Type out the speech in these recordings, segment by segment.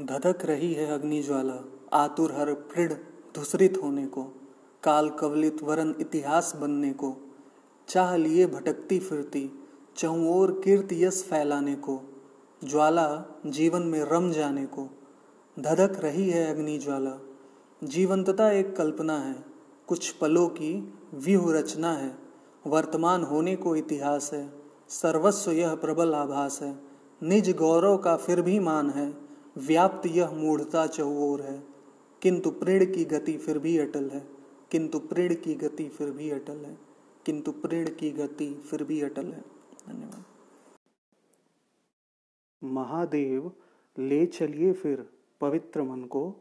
धधक रही है अग्नि ज्वाला आतुर हर पृढ़ धुसरित होने को, काल कवलित वरन इतिहास बनने को। चाह लिए भटकती फिरती चहुओर कीर्ति यश फैलाने को। ज्वाला जीवन में रम जाने को। धधक रही है अग्नि ज्वाला जीवंतता एक कल्पना है, कुछ पलों की व्यूह रचना है। वर्तमान होने को इतिहास है, सर्वस्व यह प्रबल आभास है। निज गौरव का फिर भी मान है। व्याप्त यह मूढ़ता चहुओर है। किंतु प्रेड़ की गति फिर भी अटल है। किंतु प्रेड़ की गति फिर भी अटल है। किंतु प्रेड़ की गति फिर भी अटल है। धन्यवाद। महादेव, ले चलिए फिर पवित्र मन को।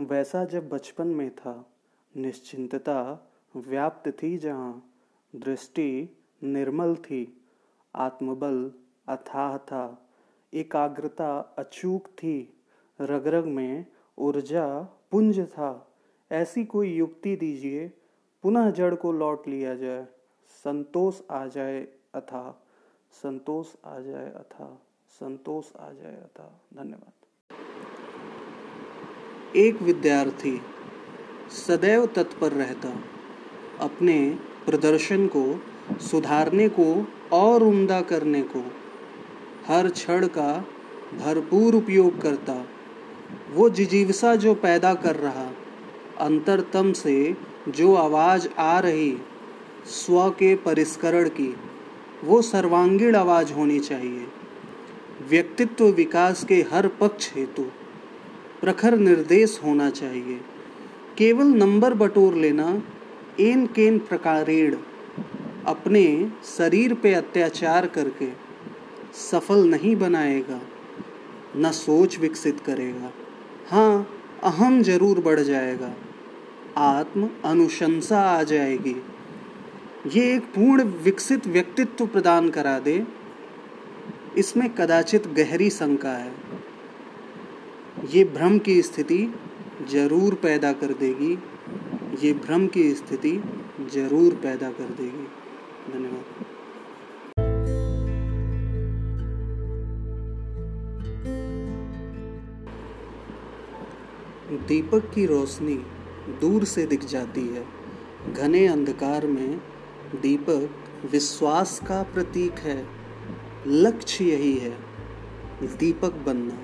वैसा जब बचपन में था, निश्चिंतता व्याप्त थी जहाँ। दृष्टि निर्मल थी, आत्मबल अथाह था, एकाग्रता अचूक थी। रग रग में ऊर्जा पुंज था। ऐसी कोई युक्ति दीजिए, पुनः जड़ को लौट लिया जाए। संतोष आ जाए अथा, संतोष आ जाए अथा, संतोष आ जाए अथा। धन्यवाद। एक विद्यार्थी सदैव तत्पर रहता, अपने प्रदर्शन को सुधारने को और उम्दा करने को। हर क्षण का भरपूर उपयोग करता। वो जिजीवसा जो पैदा कर रहा, अंतरतम से जो आवाज़ आ रही, स्व के परिष्करण की, वो सर्वांगीण आवाज़ होनी चाहिए। व्यक्तित्व विकास के हर पक्ष हेतु प्रखर निर्देश होना चाहिए। केवल नंबर बटोर लेना, एन केन प्रकारेण, अपने शरीर पे अत्याचार करके सफल नहीं बनाएगा। न सोच विकसित करेगा। हाँ अहम ज़रूर बढ़ जाएगा। आत्म अनुशंसा आ जाएगी। ये एक पूर्ण विकसित व्यक्तित्व प्रदान करा दे। इसमें कदाचित गहरी शंका है। ये भ्रम की स्थिति ज़रूर पैदा कर देगी। ये भ्रम की स्थिति ज़रूर पैदा कर देगी। धन्यवाद। दीपक की रोशनी दूर से दिख जाती है। घने अंधकार में दीपक विश्वास का प्रतीक है। लक्ष्य यही है, दीपक बनना।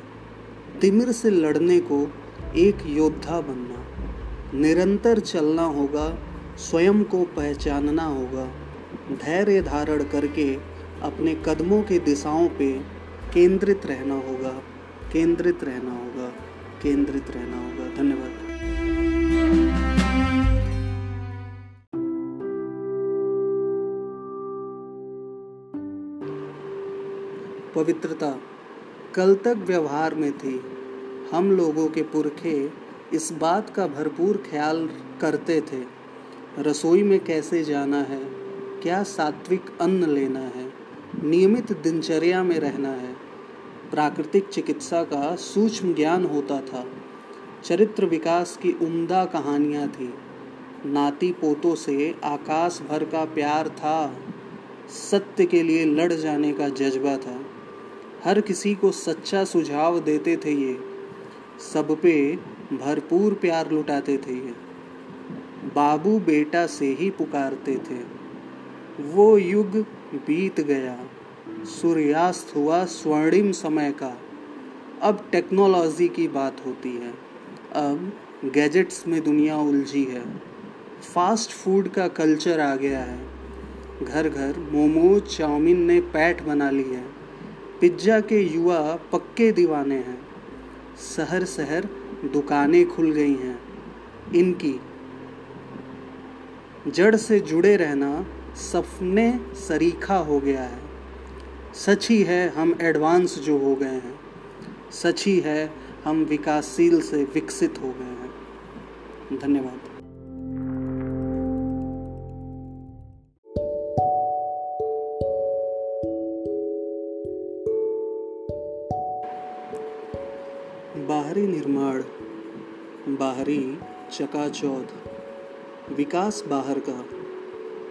तिमिर से लड़ने को एक योद्धा बनना। निरंतर चलना होगा, स्वयं को पहचानना होगा। धैर्य धारण करके अपने कदमों की दिशाओं पे केंद्रित रहना होगा, केंद्रित रहना होगा। केंद्रित रहना होगा। धन्यवाद। पवित्रता कल तक व्यवहार में थी। हम लोगों के पुरखे इस बात का भरपूर ख्याल करते थे। रसोई में कैसे जाना है? क्या सात्विक अन्न लेना है? नियमित दिनचर्या में रहना है? प्राकृतिक चिकित्सा का सूक्ष्म ज्ञान होता था। चरित्र विकास की उम्दा कहानियाँ थी। नाती पोतों से आकाश भर का प्यार था। सत्य के लिए लड़ जाने का जज्बा था। हर किसी को सच्चा सुझाव देते थे ये। सब पे भरपूर प्यार लुटाते थे ये। बाबू बेटा से ही पुकारते थे। वो युग बीत गया। सूर्यास्त हुआ स्वर्णिम समय का। अब टेक्नोलॉजी की बात होती है। अब गैजेट्स में दुनिया उलझी है। फास्ट फ़ूड का कल्चर आ गया है। घर घर मोमोज चाउमीन ने पैठ बना ली है। पिज़्ज़ा के युवा पक्के दीवाने हैं। शहर शहर दुकानें खुल गई हैं। इनकी जड़ से जुड़े रहना सपने सरीखा हो गया है। सच ही है हम एडवांस जो हो गए हैं। सच ही है हम विकासशील से विकसित हो गए हैं। धन्यवाद। बाहरी निर्माण, बाहरी चकाचौध, विकास बाहर का,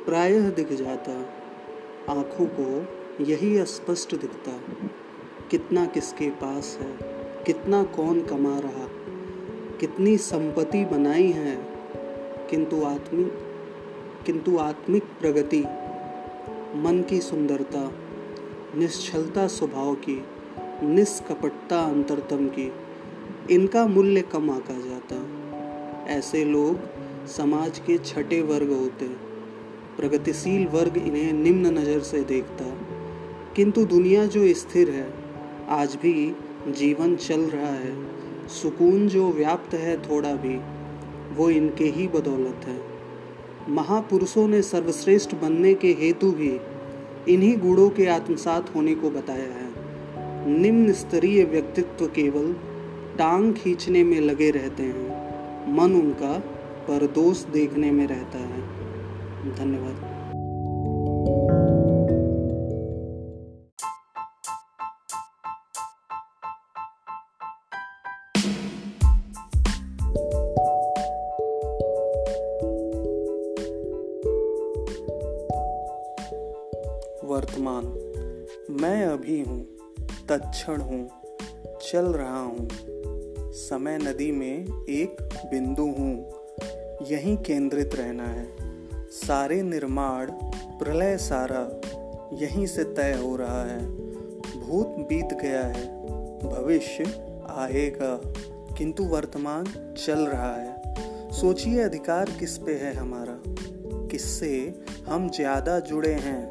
प्रायः दिख जाता आँखों को यही स्पष्ट दिखता कितना किसके पास है, कितना कौन कमा रहा, कितनी संपत्ति बनाई है, किंतु आत्मिक किंतु आत्मिक प्रगति, मन की सुंदरता, निश्चलता स्वभाव की, निष्कपटता अंतरतम की, इनका मूल्य कम आका जाता। ऐसे लोग समाज के छठे वर्ग होते, प्रगतिशील वर्ग इन्हें निम्न नज़र से देखता। किंतु दुनिया जो स्थिर है, आज भी जीवन चल रहा है। सुकून जो व्याप्त है थोड़ा भी, वो इनके ही बदौलत है। महापुरुषों ने सर्वश्रेष्ठ बनने के हेतु भी इन्हीं गुणों के आत्मसात होने को बताया है। निम्न स्तरीय व्यक्तित्व केवल टांग खींचने में लगे रहते हैं। मन उनका परदोष देखने में रहता है। धन्यवाद। तत्क्षण हूँ, चल रहा हूँ। समय नदी में एक बिंदु हूँ, यहीं केंद्रित रहना है। सारे निर्माण, प्रलय सारा, यहीं से तय हो रहा है। भूत बीत गया है, भविष्य आएगा, किंतु वर्तमान चल रहा है। सोचिए अधिकार किस पे है हमारा, किससे हम ज़्यादा जुड़े हैं,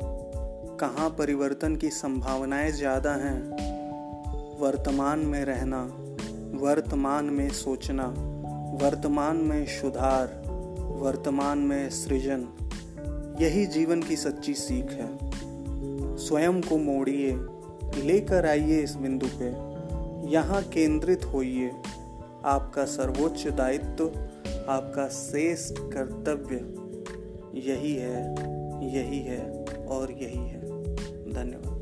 कहाँ परिवर्तन की संभावनाएँ ज़्यादा हैं। वर्तमान में रहना, वर्तमान में सोचना, वर्तमान में सुधार, वर्तमान में सृजन, यही जीवन की सच्ची सीख है। स्वयं को मोड़िए, लेकर आइए इस बिंदु पे। यहाँ केंद्रित होइए। आपका सर्वोच्च दायित्व, आपका श्रेष्ठ कर्तव्य यही है यही है और यही है। धन्यवाद।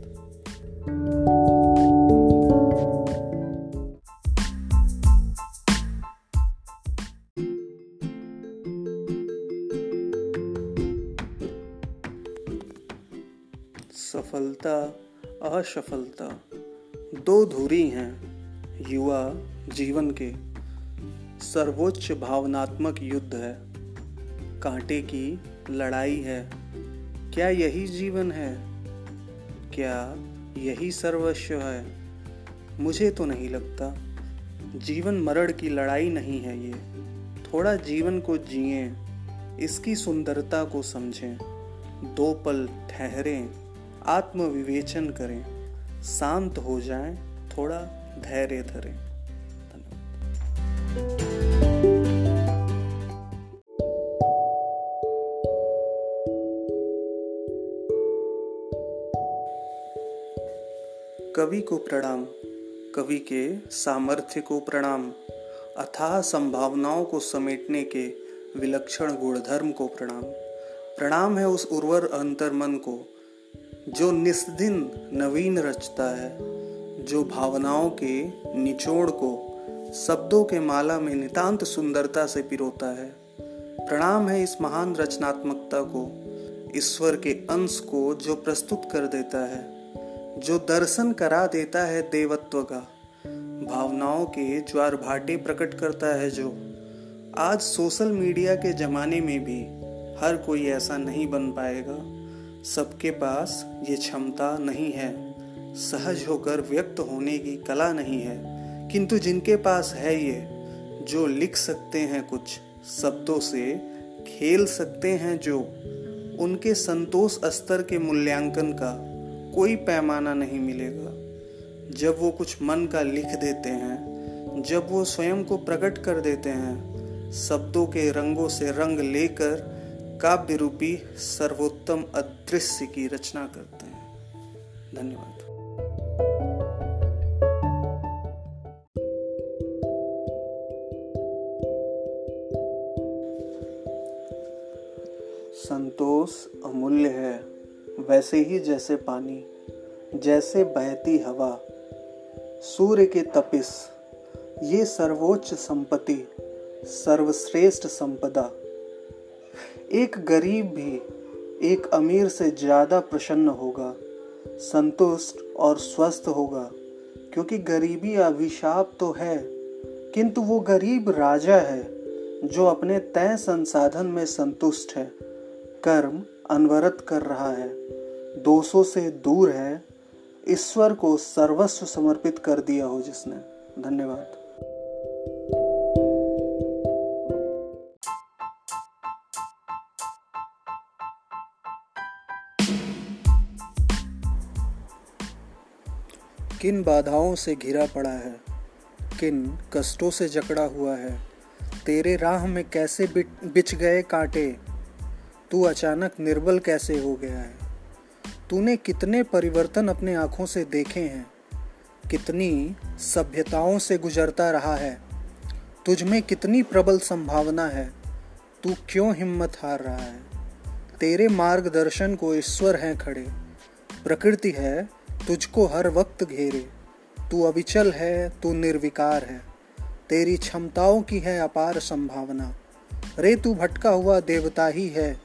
असफलता। दो धुरी हैं युवा जीवन के। सर्वोच्च भावनात्मक युद्ध है। कांटे की लड़ाई है। क्या यही जीवन है? क्या यही सर्वस्व है? मुझे तो नहीं लगता। जीवन मरण की लड़ाई नहीं है ये। थोड़ा जीवन को जिए, इसकी सुंदरता को समझें। दो पल ठहरें। आत्मविवेचन करें शांत हो जाएँ, थोड़ा धैर्य धरें। कवि को प्रणाम कवि के सामर्थ्य को प्रणाम अथाह संभावनाओं को समेटने के विलक्षण गुणधर्म को प्रणाम। प्रणाम है उस उर्वर अंतर्मन को जो निस्दिन नवीन रचता है, जो भावनाओं के निचोड़ को, शब्दों के माला में नितांत सुंदरता से पिरोता है। प्रणाम है इस महान रचनात्मकता को, ईश्वर के अंश को जो प्रस्तुत कर देता है, जो दर्शन करा देता है देवत्व का। भावनाओं के ज्वार भाटे प्रकट करता है जो। आज सोशल मीडिया के जमाने में भी हर कोई ऐसा नहीं बन पाएगा। सबके पास ये क्षमता नहीं है। सहज होकर व्यक्त होने की कला नहीं है। किंतु जिनके पास है ये, जो लिख सकते हैं कुछ शब्दों से, खेल सकते हैं जो, उनके संतोष स्तर के मूल्यांकन का कोई पैमाना नहीं मिलेगा। जब वो कुछ मन का लिख देते हैं, जब वो स्वयं को प्रकट कर देते हैं, शब्दों के रंगों से रंग लेकर काव्य रूपी सर्वोत्तम अदृश्य की रचना करते हैं। धन्यवाद। संतोष अमूल्य है, वैसे ही जैसे पानी, जैसे बहती हवा, सूर्य के तपिस, ये सर्वोच्च संपत्ति, सर्वश्रेष्ठ संपदा। एक गरीब भी एक अमीर से ज़्यादा प्रसन्न होगा, संतुष्ट और स्वस्थ होगा, क्योंकि गरीबी अभिशाप तो है, किंतु वो गरीब राजा है, जो अपने तय संसाधन में संतुष्ट है, कर्म अनवरत कर रहा है, दोषों से दूर है, ईश्वर को सर्वस्व समर्पित कर दिया हो जिसने। धन्यवाद। किन बाधाओं से घिरा पड़ा है? किन कष्टों से जकड़ा हुआ है? तेरे राह में कैसे बिछ गए कांटे? तू अचानक निर्बल कैसे हो गया है? तूने कितने परिवर्तन अपने आँखों से देखे हैं? कितनी सभ्यताओं से गुजरता रहा है? तुझ में कितनी प्रबल संभावना है? तू क्यों हिम्मत हार रहा है? तेरे मार्गदर्शन को ईश्वर हैं खड़े। प्रकृति है तुझको हर वक्त घेरे। तू अविचल है, तू निर्विकार है। तेरी क्षमताओं की है अपार संभावना। रे, तू भटका हुआ देवता ही है।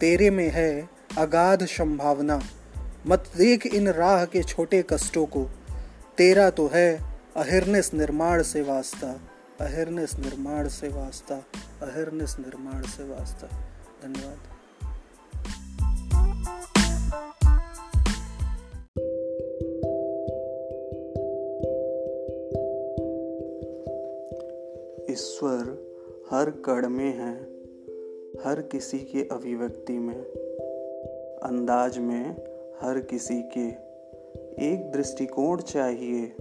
तेरे में है अगाध संभावना। मत देख इन राह के छोटे कष्टों को। तेरा तो है अहिर्निस निर्माण से वास्ता। अहिर्निस निर्माण से वास्ता। अहिर्निस निर्माण से वास्ता। धन्यवाद। ईश्वर हर कड़ में है, हर किसी के अभिव्यक्ति में। अंदाज में हर किसी के एक दृष्टिकोण चाहिए,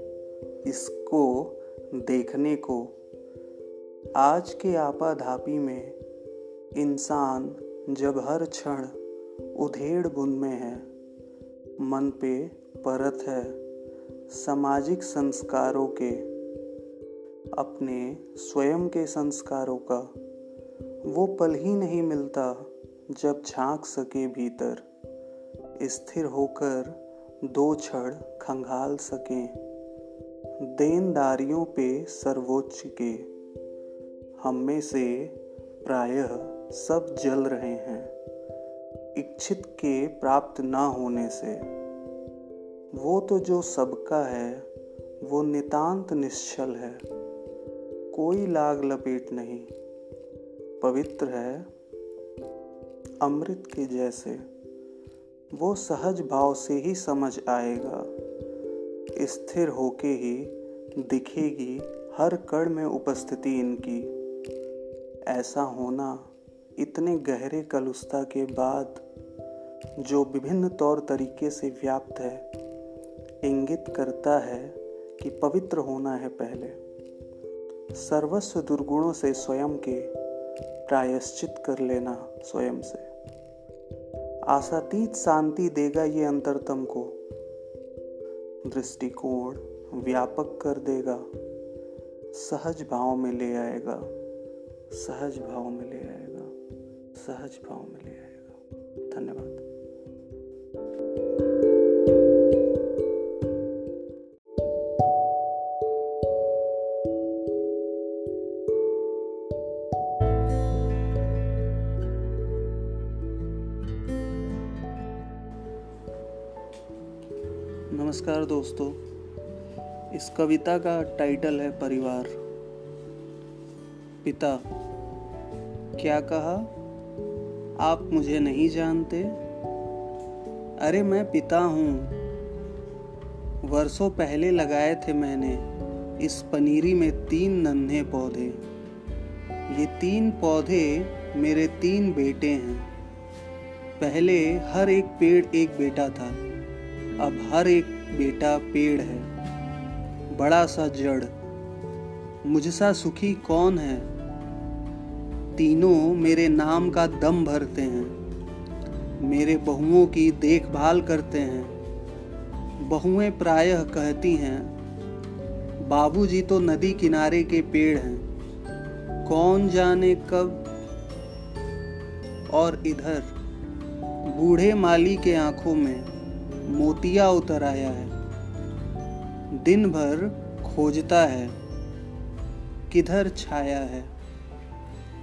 इसको देखने को। आज के आपाधापी में इंसान जब हर क्षण उधेड़ बुन में है, मन पे परत है, सामाजिक संस्कारों के अपने स्वयं के संस्कारों का वो पल ही नहीं मिलता जब झाँक सके भीतर। स्थिर होकर दो क्षण खंगाल सके। देनदारियों पे सर्वोच्च के। हम में से प्रायः सब जल रहे हैं। इच्छित के प्राप्त ना होने से। वो तो जो सबका है, वो नितांत निश्चल है। कोई लाग लपेट नहीं। पवित्र है अमृत के जैसे। वो सहज भाव से ही समझ आएगा। स्थिर होके ही दिखेगी हर कड़ में उपस्थिति इनकी। ऐसा होना इतने गहरे कलुस्ता के बाद, जो विभिन्न तौर तरीके से व्याप्त है, इंगित करता है कि पवित्र होना है पहले। सर्वस्व दुर्गुणों से स्वयं के प्रायश्चित कर लेना स्वयं से। आशातीत शांति देगा ये अंतरतम को। दृष्टिकोण व्यापक कर देगा। सहज भाव में ले आएगा। सहज भाव में ले आएगा। सहज भाव में ले आएगा। धन्यवाद। नमस्कार दोस्तों। इस कविता का टाइटल है परिवार। पिता, क्या कहा? आप मुझे नहीं जानते? अरे मैं पिता हूँ। वर्षों पहले लगाए थे मैंने इस पनीरी में तीन नन्हे पौधे। ये तीन पौधे मेरे तीन बेटे हैं। पहले हर एक पेड़ एक बेटा था। अब हर एक बेटा पेड़ है, बड़ा सा जड़। मुझसा सुखी कौन है? तीनों मेरे नाम का दम भरते हैं, मेरे बहुओं की देखभाल करते हैं। बहुएँ प्रायः कहती हैं, बाबूजी तो नदी किनारे के पेड़ हैं, कौन जाने कब और इधर। बूढ़े माली के आँखों में मोतिया उतर आया है। दिन भर खोजता है, किधर छाया है।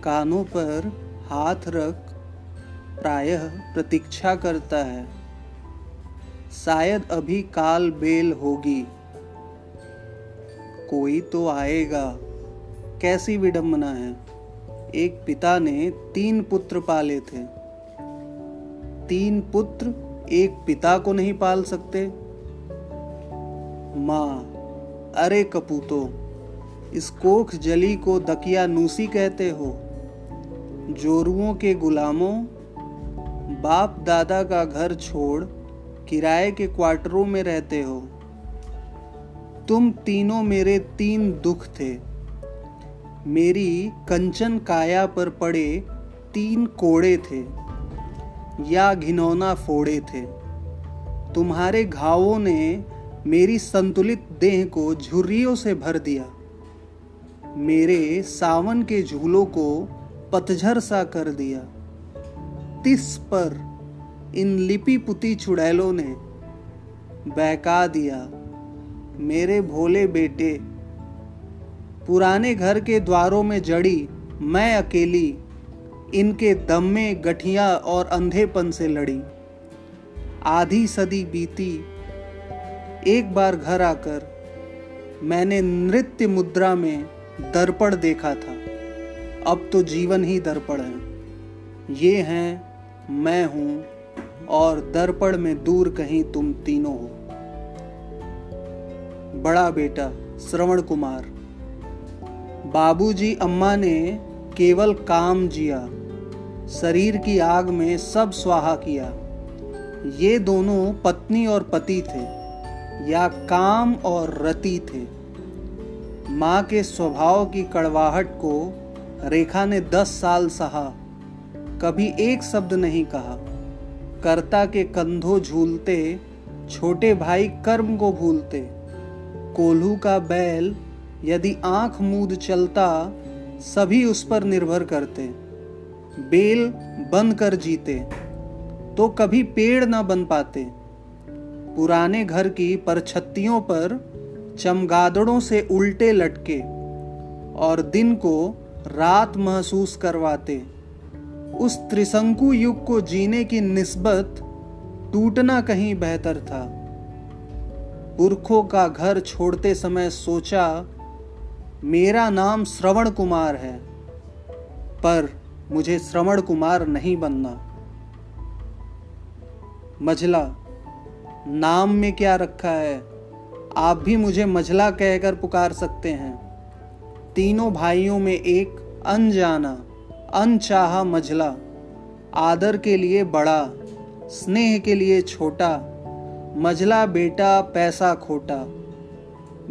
कानों पर हाथ रख प्रायः प्रतीक्षा करता है। शायद अभी काल बेल होगी। कोई तो आएगा। कैसी विडंबना है। एक पिता ने तीन पुत्र पाले थे। तीन पुत्र एक पिता को नहीं पाल सकते? माँ, अरे कपूतो, इस कोख जली को दकिया नूसी कहते हो? जोरुओं के गुलामों, बाप दादा का घर छोड़ किराए के क्वार्टरों में रहते हो। तुम तीनों मेरे तीन दुख थे। मेरी कंचन काया पर पड़े तीन कोड़े थे। या घिनौना फोड़े थे। तुम्हारे घावों ने मेरी संतुलित देह को झुर्रियों से भर दिया। मेरे सावन के झूलों को पतझर सा कर दिया। तिस पर इन लिपि पुती चुड़ैलों ने बहका दिया। मेरे भोले बेटे, पुराने घर के द्वारों में जड़ी मैं अकेली इनके दम में गठिया और अंधेपन से लड़ी। आधी सदी बीती, एक बार घर आकर मैंने नृत्य मुद्रा में दर्पण देखा था। अब तो जीवन ही दर्पण है। ये हैं मैं हूँ और दर्पण में दूर कहीं तुम तीनों हो। बड़ा बेटा श्रवण कुमार, बाबूजी अम्मा ने केवल काम जिया। शरीर की आग में सब स्वाहा किया। ये दोनों पत्नी और पति थे, या काम और रति थे। माँ के स्वभाव की कड़वाहट को रेखा ने दस साल सहा, कभी एक शब्द नहीं कहा। कर्ता के कंधों झूलते, छोटे भाई कर्म को भूलते। कोल्हू का बैल यदि आँख मूद चलता, सभी उस पर निर्भर करते। बेल बंद कर जीते तो कभी पेड़ न बन पाते। पुराने घर की परछत्तियों पर चमगादड़ों से उल्टे लटके और दिन को रात महसूस करवाते। उस त्रिशंकु युग को जीने की निस्बत टूटना कहीं बेहतर था। पुरखों का घर छोड़ते समय सोचा, मेरा नाम श्रवण कुमार है, पर मुझे श्रवण कुमार नहीं बनना। मझला, नाम में क्या रखा है? आप भी मुझे मझला कहकर पुकार सकते हैं। तीनों भाइयों में एक अनजाना, अनचाहा मझला। आदर के लिए बड़ा, स्नेह के लिए छोटा। मझला बेटा, पैसा खोटा।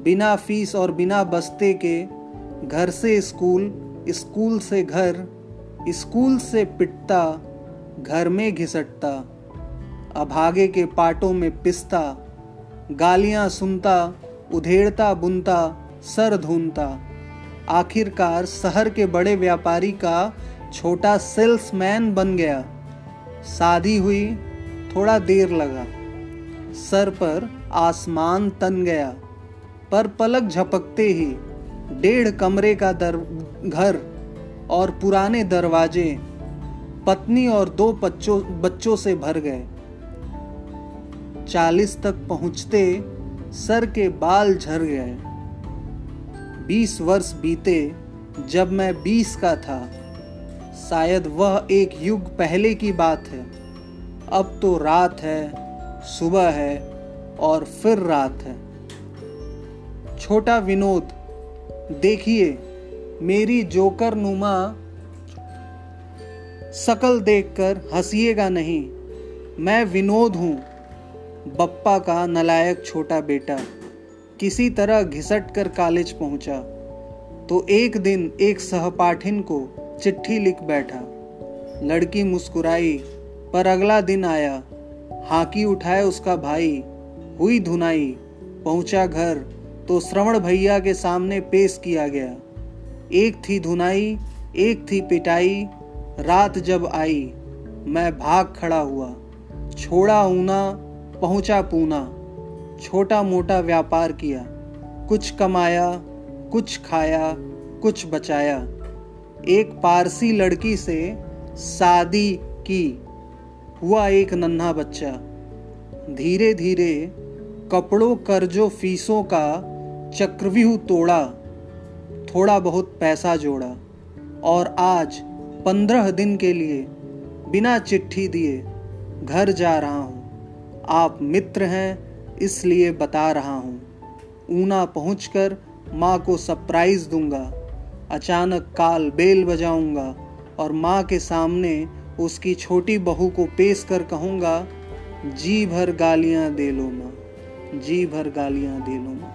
बिना फ़ीस और बिना बस्ते के घर से स्कूल स्कूल से घर। स्कूल से पिटता, घर में घिसटता, अभागे के पाटों में पिसता, गालियाँ सुनता, उधेड़ता बुनता, सर धूनता। आखिरकार शहर के बड़े व्यापारी का छोटा सेल्समैन बन गया। शादी हुई, थोड़ा देर लगा। सर पर आसमान तन गया। पर पलक झपकते ही डेढ़ कमरे का दर, घर और पुराने दरवाजे पत्नी और दो बच्चों बच्चों से भर गए। चालीस तक पहुँचते सर के बाल झर गए। बीस वर्ष बीते जब मैं बीस का था। शायद वह एक युग पहले की बात है। अब तो रात है, सुबह है और फिर रात है। छोटा विनोद, देखिए। मेरी जोकर नुमा शकल देखकर हंसीएगा नहीं। मैं विनोद हूँ, बप्पा का नलायक छोटा बेटा। किसी तरह घिसट कर कॉलेज पहुँचा तो एक दिन एक सहपाठिन को चिट्ठी लिख बैठा। लड़की मुस्कुराई, पर अगला दिन आया। हाकी उठाए उसका भाई, हुई धुनाई, पहुँचा घर तो श्रवण भैया के सामने पेश किया गया। एक थी धुनाई, एक थी पिटाई। रात जब आई, मैं भाग खड़ा हुआ। छोड़ा ऊना, पहुँचा पूना। छोटा मोटा व्यापार किया। कुछ कमाया, कुछ खाया, कुछ बचाया। एक पारसी लड़की से शादी की। हुआ एक नन्हा बच्चा। धीरे धीरे कपड़ों, कर्जों, फीसों का चक्रव्यूह तोड़ा। थोड़ा बहुत पैसा जोड़ा और आज पंद्रह दिन के लिए बिना चिट्ठी दिए घर जा रहा हूँ। आप मित्र हैं, इसलिए बता रहा हूँ। ऊना पहुँचकर माँ को सरप्राइज़ दूँगा। अचानक काल बेल बजाऊँगा और माँ के सामने उसकी छोटी बहू को पेश कर कहूँगा, जी भर गालियाँ दे लो माँ, जी भर गालियाँ दे लो माँ।